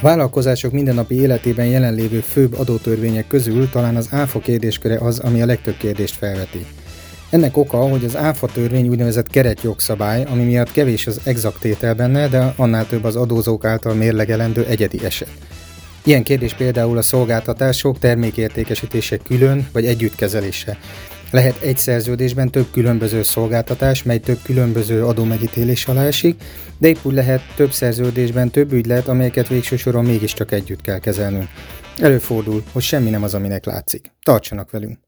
Vállalkozások mindennapi életében jelenlévő főbb adótörvények közül talán az áfa kérdésköre az, ami a legtöbb kérdést felveti. Ennek oka, hogy az áfa törvény úgynevezett keretjogszabály, ami miatt kevés az exakt tétel benne, de annál több az adózók által mérlegelendő egyedi eset. Ilyen kérdés például a szolgáltatások termékértékesítése külön vagy együttkezelése. Lehet egy szerződésben több különböző szolgáltatás, mely több különböző adómegítélés alá esik, de épp úgy lehet több szerződésben több ügylet, amelyeket végső soron mégiscsak együtt kell kezelnünk. Előfordul, hogy semmi nem az, aminek látszik. Tartsanak velünk!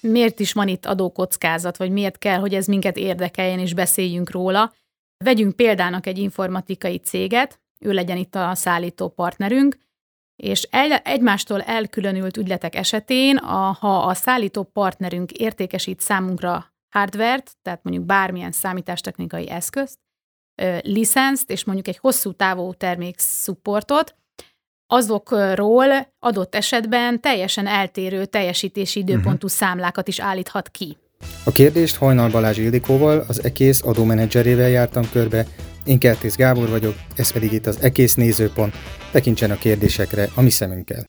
Miért is van itt adókockázat, vagy miért kell, hogy ez minket érdekeljen és beszéljünk róla? Vegyünk példának egy informatikai céget, ő legyen itt a szállító partnerünk, és el, egymástól elkülönült ügyletek esetén, a, ha a szállító partnerünk értékesít számunkra hardvert, tehát mondjuk bármilyen számítástechnikai eszközt, licenszt, és mondjuk egy hosszú távú termék supportot, azokról adott esetben teljesen eltérő teljesítési időpontú uh-huh. számlákat is állíthat ki. A kérdést Hajnal Balázs Ildikóval, az EKÉSZ adómenedzserével jártam körbe, én Kertész Gábor vagyok, ez pedig itt az EKÉSZ nézőpont. Tekintsen a kérdésekre a mi szemünkkel.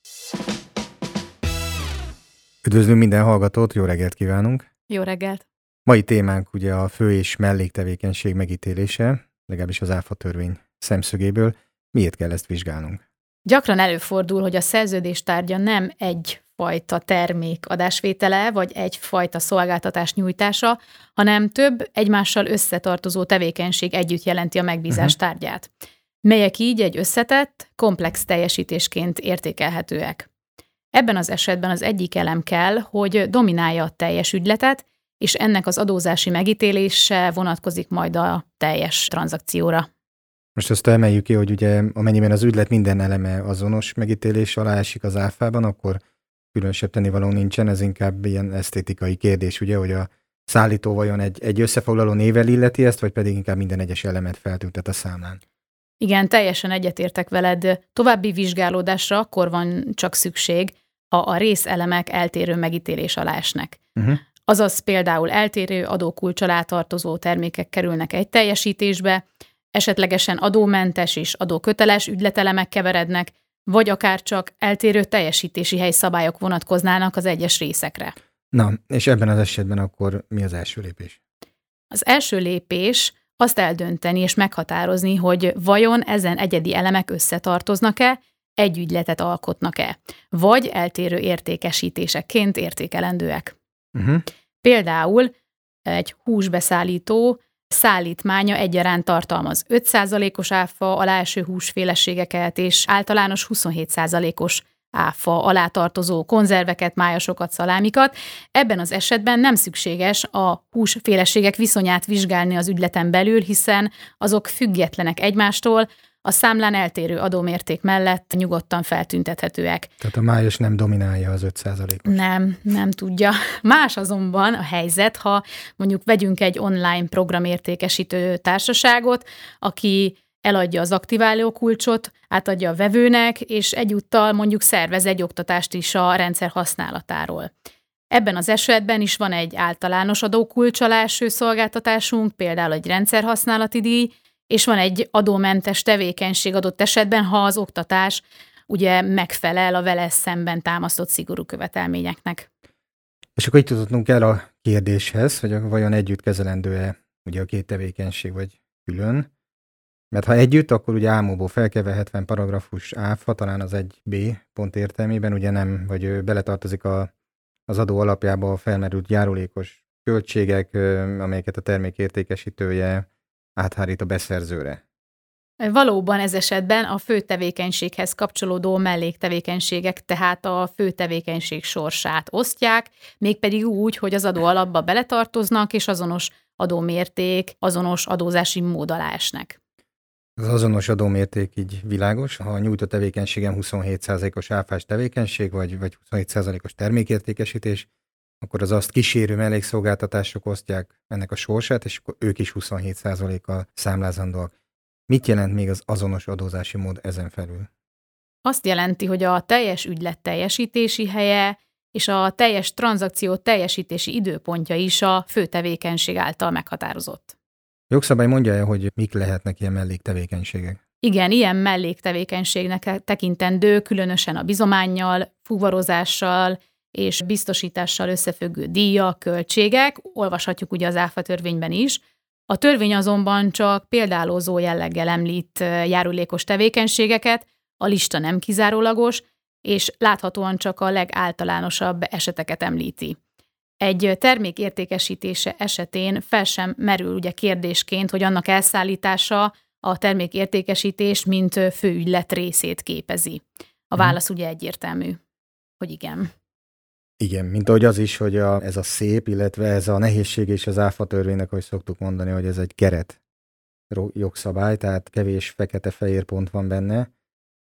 Üdvözlünk minden hallgatót, jó reggelt kívánunk! Jó reggelt! Mai témánk ugye a fő és melléktevékenység megítélése, legalábbis az áfa törvény szemszögéből. Miért kell ezt vizsgálnunk? Gyakran előfordul, hogy a szerződés tárgya nem egy fajta termék adásvétele, vagy egyfajta szolgáltatás nyújtása, hanem több egymással összetartozó tevékenység együtt jelenti a megbízás uh-huh. tárgyát, melyek így egy összetett, komplex teljesítésként értékelhetőek. Ebben az esetben az egyik elem kell, hogy dominálja a teljes ügyletet, és ennek az adózási megítélése vonatkozik majd a teljes tranzakcióra. Most azt emeljük ki, hogy ugye amennyiben az ügylet minden eleme azonos megítélés alá esik az áfában, akkor különösebb tennivaló nincsen, ez inkább ilyen esztétikai kérdés, ugye, hogy a szállító vajon egy, egy összefoglaló nével illeti ezt, vagy pedig inkább minden egyes elemet feltüntet a számlán. Igen, teljesen egyetértek veled. További vizsgálódásra akkor van csak szükség, ha a részelemek eltérő megítélés alá esnek. Uh-huh. Azaz például eltérő adókulcs alá tartozó termékek kerülnek egy teljesítésbe, esetlegesen adómentes és adóköteles ügyletelemek keverednek, vagy akár csak eltérő teljesítési helyszabályok vonatkoznának az egyes részekre. Na, és ebben az esetben akkor mi az első lépés? Az első lépés azt eldönteni és meghatározni, hogy vajon ezen egyedi elemek összetartoznak-e, egy ügyletet alkotnak-e, vagy eltérő értékesítéseként értékelendőek. Uh-huh. Például egy húsbeszállító szállítmánya egyaránt tartalmaz 5%-os áfa alá eső húsféleségeket és általános 27%-os áfa alá tartozó konzerveket, májasokat, szalámikat. Ebben az esetben nem szükséges a húsféleségek viszonyát vizsgálni az ügyleten belül, hiszen azok függetlenek egymástól, a számlán eltérő adómérték mellett nyugodtan feltüntethetőek. Tehát a május nem dominálja az 5%-os? Nem, nem tudja. Más azonban a helyzet, ha mondjuk vegyünk egy online programértékesítő társaságot, aki eladja az aktiváló kulcsot, átadja a vevőnek, és egyúttal mondjuk szervez egy oktatást is a rendszer használatáról. Ebben az esetben is van egy általános adókulcs alá szolgáltatásunk, például egy rendszerhasználati díj, és van egy adómentes tevékenység adott esetben, ha az oktatás ugye megfelel a vele szemben támasztott szigorú követelményeknek. És akkor itt jutottunk el a kérdéshez, hogy vajon együtt kezelendő-e ugye a két tevékenység, vagy külön. Mert ha együtt, akkor ugye álmóból felkeve 70 paragrafus áfa, talán az 1B pont értelmében, ugye nem, vagy beletartozik a, az adó alapjába a felmerült járulékos költségek, amelyeket a termék értékesítője áthárít a beszerzőre. Valóban ez esetben a fő tevékenységhez kapcsolódó melléktevékenységek tehát a fő tevékenység sorsát osztják, mégpedig úgy, hogy az adó alapba beletartoznak, és azonos adómérték, azonos adózási mód alá esnek. Az azonos adómérték így világos, ha a nyújtott tevékenységem 27%-os áfás tevékenység, vagy, vagy 27%-os termékértékesítés, akkor az azt kísérő mellékszolgáltatások osztják ennek a sorsát, és akkor ők is 27%-kal számlázandóak. Mit jelent még az azonos adózási mód ezen felül? Azt jelenti, hogy a teljes ügylet teljesítési helye és a teljes tranzakció teljesítési időpontja is a fő tevékenység által meghatározott. Jogszabály mondja el, hogy mik lehetnek ilyen melléktevékenységek? Igen, ilyen melléktevékenységnek tekintendő, különösen a bizományjal, fuvarozással és biztosítással összefüggő díjak, költségek, olvashatjuk ugye az ÁFA törvényben is. A törvény azonban csak példálózó jelleggel említ járulékos tevékenységeket, a lista nem kizárólagos, és láthatóan csak a legáltalánosabb eseteket említi. Egy termék értékesítése esetén fel sem merül ugye kérdésként, hogy annak elszállítása a termék értékesítés, mint főügylet részét képezi. A mhm. válasz ugye egyértelmű, hogy igen. Igen, mint ahogy az is, hogy a, ez a szép, illetve ez a nehézség és az áfa törvénynek, hogy szoktuk mondani, hogy ez egy keret jogszabály, tehát kevés fekete-fehér pont van benne,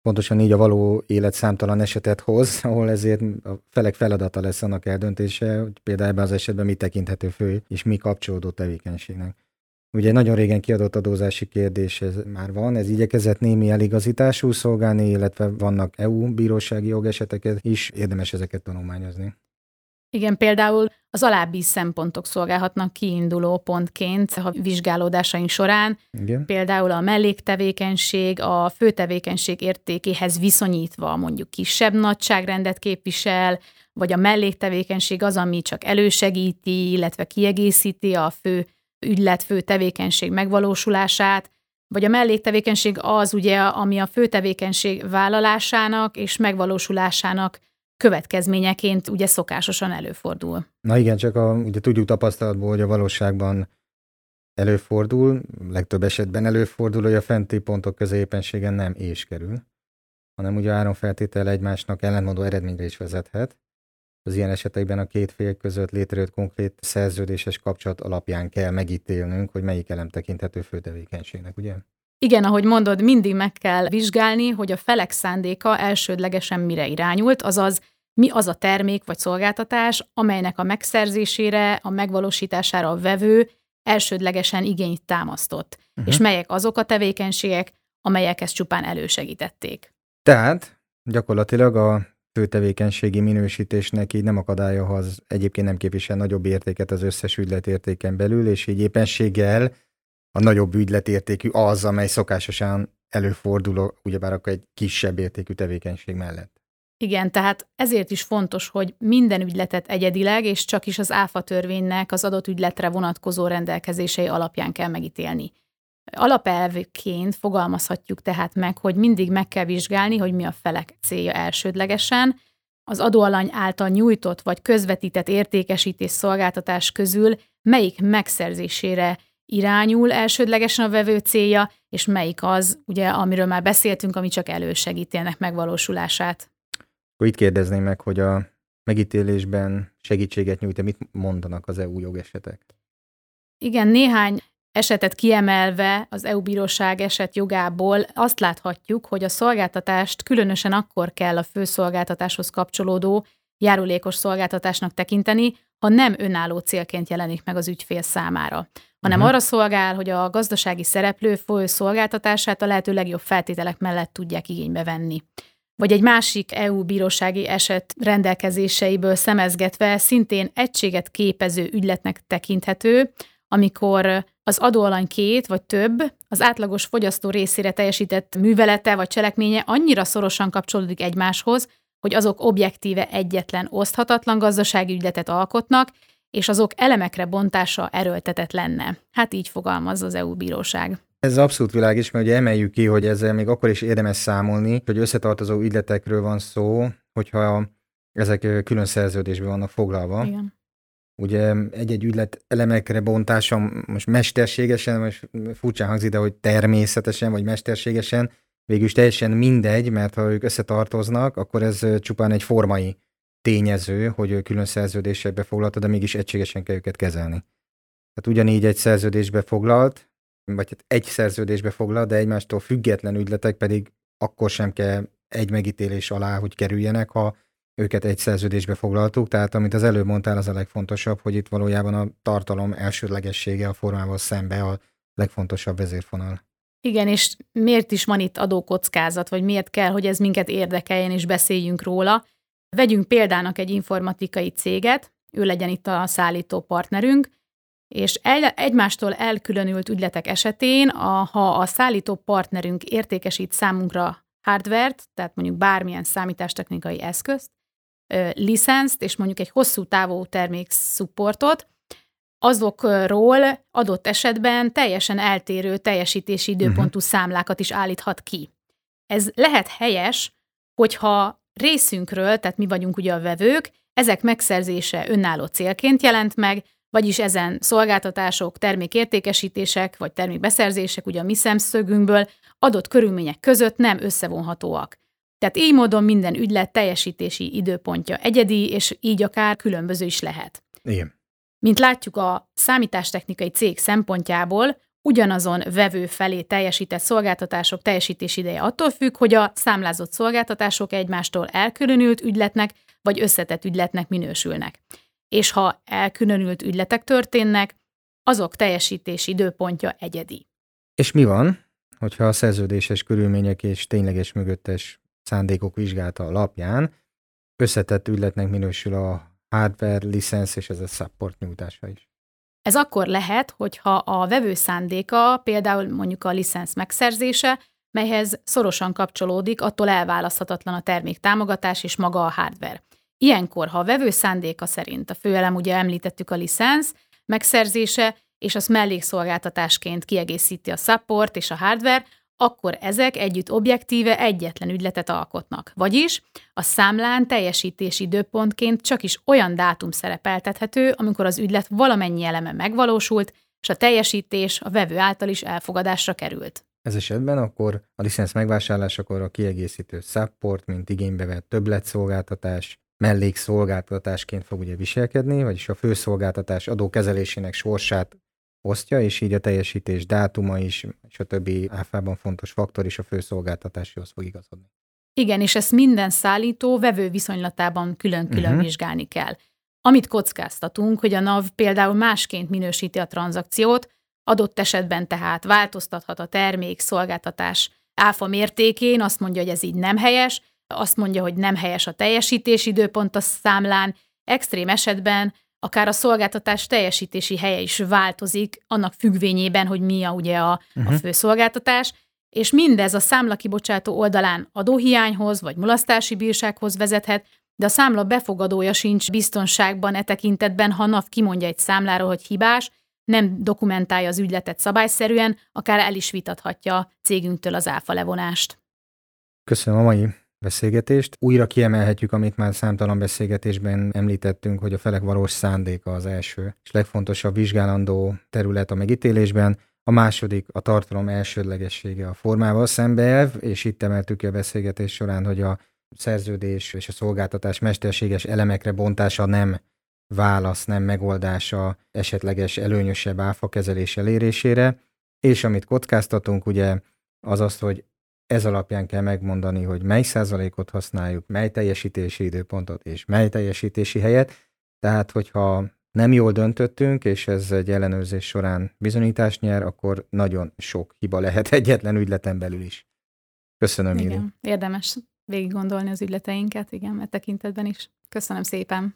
pontosan így a való élet számtalan esetet hoz, ahol ezért a felek feladata lesz annak eldöntése, hogy például ebben az esetben mi tekinthető fő, és mi kapcsolódó tevékenységnek. Ugye nagyon régen kiadott adózási kérdés ez már van, ez igyekezett némi eligazítású szolgálni, illetve vannak EU bírósági jogeseteket is, érdemes ezeket tanulmányozni. Igen, például az alábbi szempontok szolgálhatnak kiinduló pontként a vizsgálódásaink során. Igen. Például a melléktevékenység a főtevékenység értékéhez viszonyítva mondjuk kisebb nagyságrendet képvisel, vagy a melléktevékenység az, ami csak elősegíti, illetve kiegészíti a fő ügylet, fő tevékenység megvalósulását, vagy a melléktevékenység az ugye, ami a főtevékenység vállalásának és megvalósulásának következményeként ugye szokásosan előfordul. Na igen, csak a, ugye tudjuk tapasztalatból, hogy a valóságban előfordul, legtöbb esetben előfordul, hogy a fenti pontok közé éppenségen nem és kerül, hanem ugye áronfeltétel egymásnak ellentmondó eredményre is vezethet. Az ilyen esetekben a két fél között létrejött konkrét szerződéses kapcsolat alapján kell megítélnünk, hogy melyik elem tekinthető főtevékenységnek, ugye? Igen, ahogy mondod, mindig meg kell vizsgálni, hogy a felek szándéka elsődlegesen mire irányult, azaz mi az a termék vagy szolgáltatás, amelynek a megszerzésére, a megvalósítására a vevő elsődlegesen igényt támasztott, uh-huh. és melyek azok a tevékenységek, amelyek ezt csupán elősegítették. Tehát gyakorlatilag a főtevékenységi minősítésnek így nem akadálya, ha az egyébként nem képvisel nagyobb értéket az összes ügyletértéken belül, és így éppenséggel a nagyobb ügyletértékű az, amely szokásosan előfordul, ugyebár akkor egy kisebb értékű tevékenység mellett. Igen, tehát ezért is fontos, hogy minden ügyletet egyedileg, és csak is az áfa törvénynek az adott ügyletre vonatkozó rendelkezései alapján kell megítélni. Alapelvként fogalmazhatjuk tehát meg, hogy mindig meg kell vizsgálni, hogy mi a felek célja elsődlegesen, az adóalany által nyújtott vagy közvetített értékesítés szolgáltatás közül melyik megszerzésére irányul elsődlegesen a vevő célja, és melyik az, ugye, amiről már beszéltünk, ami csak elősegíti ennek megvalósulását. Akkor itt kérdezném meg, hogy a megítélésben segítséget nyújt mit mondanak az EU jogesetek? Igen, néhány esetet kiemelve az EU bíróság eset jogából azt láthatjuk, hogy a szolgáltatást különösen akkor kell a főszolgáltatáshoz kapcsolódó járulékos szolgáltatásnak tekinteni, ha nem önálló célként jelenik meg az ügyfél számára, hanem uh-huh. arra szolgál, hogy a gazdasági szereplő fő szolgáltatását a lehető legjobb feltételek mellett tudják igénybe venni vagy egy másik EU bírósági eset rendelkezéseiből szemezgetve szintén egységet képező ügyletnek tekinthető, amikor az adóalany két vagy több az átlagos fogyasztó részére teljesített művelete vagy cselekménye annyira szorosan kapcsolódik egymáshoz, hogy azok objektíve egyetlen oszthatatlan gazdasági ügyletet alkotnak, és azok elemekre bontása erőltetett lenne. Hát így fogalmaz az EU bíróság. Ez abszolút világos, mert ugye emeljük ki, hogy ezzel még akkor is érdemes számolni, hogy összetartozó ügyletekről van szó, hogyha ezek külön szerződésben vannak foglalva. Igen. Ugye egy-egy ügylet elemekre bontása most mesterségesen, most furcsán hangzik, de hogy természetesen vagy mesterségesen, végülis teljesen mindegy, mert ha ők összetartoznak, akkor ez csupán egy formai tényező, hogy külön szerződésekbe foglalta, de mégis egységesen kell őket kezelni. Tehát ugyanígy egy szerződésbe foglalt, vagy hát egy szerződésbe foglal, de egymástól független ügyletek pedig akkor sem kell egy megítélés alá, hogy kerüljenek, ha őket egy szerződésbe foglaltuk. Tehát amit az előbb mondtál, az a legfontosabb, hogy itt valójában a tartalom elsődlegessége a formával szembe a legfontosabb vezérfonal. Igen, és miért is van itt adókockázat, vagy miért kell, hogy ez minket érdekeljen, és beszéljünk róla? Vegyünk példának egy informatikai céget, ő legyen itt a szállító partnerünk, És el, egymástól elkülönült ügyletek esetén, a, ha a szállító partnerünk értékesít számunkra hardvert, tehát mondjuk bármilyen számítástechnikai eszközt, licenszt, és mondjuk egy hosszú távú termék supportot, azokról adott esetben teljesen eltérő teljesítési időpontú uh-huh. számlákat is állíthat ki. Ez lehet helyes, hogyha részünkről, tehát mi vagyunk ugye a vevők, ezek megszerzése önálló célként jelent meg, vagyis ezen szolgáltatások, termékértékesítések vagy termékbeszerzések ugye a mi szemszögünkből adott körülmények között nem összevonhatóak. Tehát így módon minden ügylet teljesítési időpontja egyedi, és így akár különböző is lehet. Igen. Mint látjuk a számítástechnikai cég szempontjából, ugyanazon vevő felé teljesített szolgáltatások teljesítés ideje attól függ, hogy a számlázott szolgáltatások egymástól elkülönült ügyletnek vagy összetett ügyletnek minősülnek. És ha elkülönült ügyletek történnek, azok teljesítési időpontja egyedi. És mi van, hogyha a szerződéses körülmények és tényleges mögöttes szándékok vizsgálata alapján összetett ügyletnek minősül a hardware, licensz és ez a support nyújtása is. Ez akkor lehet, hogyha a vevő szándéka, például mondjuk a licensz megszerzése, melyhez szorosan kapcsolódik, attól elválaszthatatlan a termék támogatás és maga a hardware. Ilyenkor, ha a vevő szándéka szerint, a főelem ugye említettük a licensz megszerzése, és az mellékszolgáltatásként kiegészíti a support és a hardware, akkor ezek együtt objektíve egyetlen ügyletet alkotnak. Vagyis a számlán teljesítési időpontként csak is olyan dátum szerepeltethető, amikor az ügylet valamennyi eleme megvalósult, és a teljesítés a vevő által is elfogadásra került. Ez esetben akkor a licensz megvásárlásakor a kiegészítő support, mint igénybe vett többletszolgáltatás, mellékszolgáltatásként fog ugye viselkedni, vagyis a főszolgáltatás adókezelésének sorsát osztja, és így a teljesítés dátuma is, és a többi áfában fontos faktor is a főszolgáltatáshoz fog igazodni. Igen, és ezt minden szállító vevő viszonylatában külön-külön uh-huh. vizsgálni kell. Amit kockáztatunk, hogy a NAV például másként minősíti a tranzakciót, adott esetben tehát változtathat a termék, szolgáltatás áfa mértékén, azt mondja, hogy ez így nem helyes, azt mondja, hogy nem helyes a teljesítési időpont a számlán, extrém esetben akár a szolgáltatás teljesítési helye is változik, annak függvényében, hogy mi a, ugye a, uh-huh. a fő szolgáltatás, és mindez a számlakibocsátó oldalán adóhiányhoz vagy mulasztási bírsághoz vezethet, de a számla befogadója sincs biztonságban e tekintetben, ha NAV kimondja egy számláról, hogy hibás, nem dokumentálja az ügyletet szabályszerűen, akár el is vitathatja cégünktől az áfa levonást. Köszönöm a mai beszélgetést. Újra kiemelhetjük, amit már számtalan beszélgetésben említettünk, hogy a felek valós szándéka az első, és legfontosabb vizsgálandó terület a megítélésben, a második a tartalom elsődlegessége a formával szembeelv, és itt emeltük ki a beszélgetés során, hogy a szerződés és a szolgáltatás mesterséges elemekre bontása nem válasz, nem megoldása esetleges előnyösebb áfa kezelés elérésére, és amit kockáztatunk, ugye az az, hogy ez alapján kell megmondani, hogy mely százalékot használjuk, mely teljesítési időpontot és mely teljesítési helyet. Tehát, hogyha nem jól döntöttünk, és ez egy ellenőrzés során bizonyítást nyer, akkor nagyon sok hiba lehet egyetlen ügyleten belül is. Köszönöm, Igen, Iri. érdemes végig gondolni az ügyleteinket, igen, mert tekintetben is. Köszönöm szépen.